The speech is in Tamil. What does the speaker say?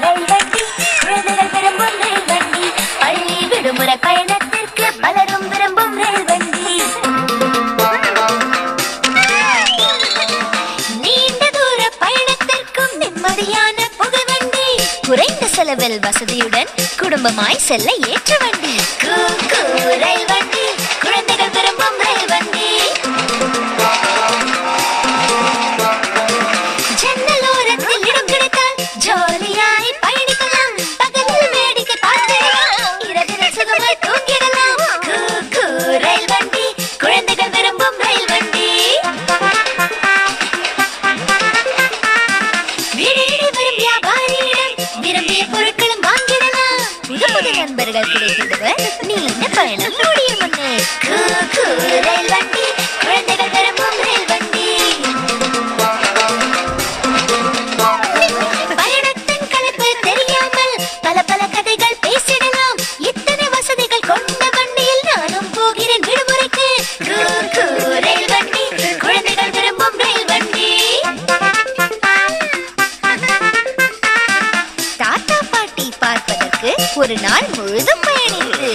ரயில் வண்டி குழந்தைகள் விரும்பும் ரயில் வண்டி. பள்ளி விடுமுறை பயணத்திற்கு பலரும் விரும்பும் ரயில் வண்டி. நீண்ட தூர பயணத்திற்கும் நிம்மதியான புகை வண்டி. குறைந்த செலவில் வசதியுடன் குடும்பமாய் செல்ல ஏற்ற வண்டி. ரயில் வண்டி. வியாபாரியிடம் விரும்பிய பொருட்களும் வாங்கிடலாம். புது புது நண்பர்கள் கிடைக்கிறது ஒரு நாள் முழுதும் பயணித்து.